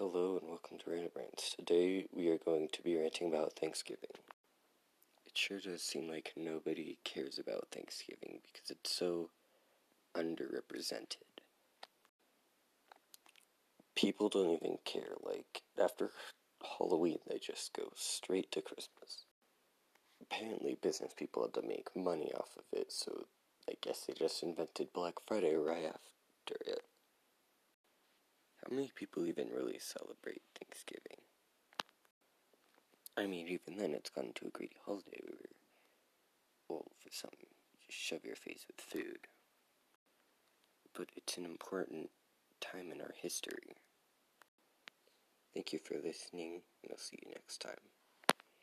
Hello and welcome to Random Rants. Today we are going to be ranting about Thanksgiving. It sure does seem like nobody cares about Thanksgiving because it's so underrepresented. People don't even care. Like, after Halloween, they just go straight to Christmas. Apparently, business people had to make money off of it, so I guess they just invented Black Friday right after it. How many people even really celebrate Thanksgiving? I mean, even then, it's gotten to a greedy holiday where, well, for some, you just shove your face with food. But it's an important time in our history. Thank you for listening, and I'll see you next time.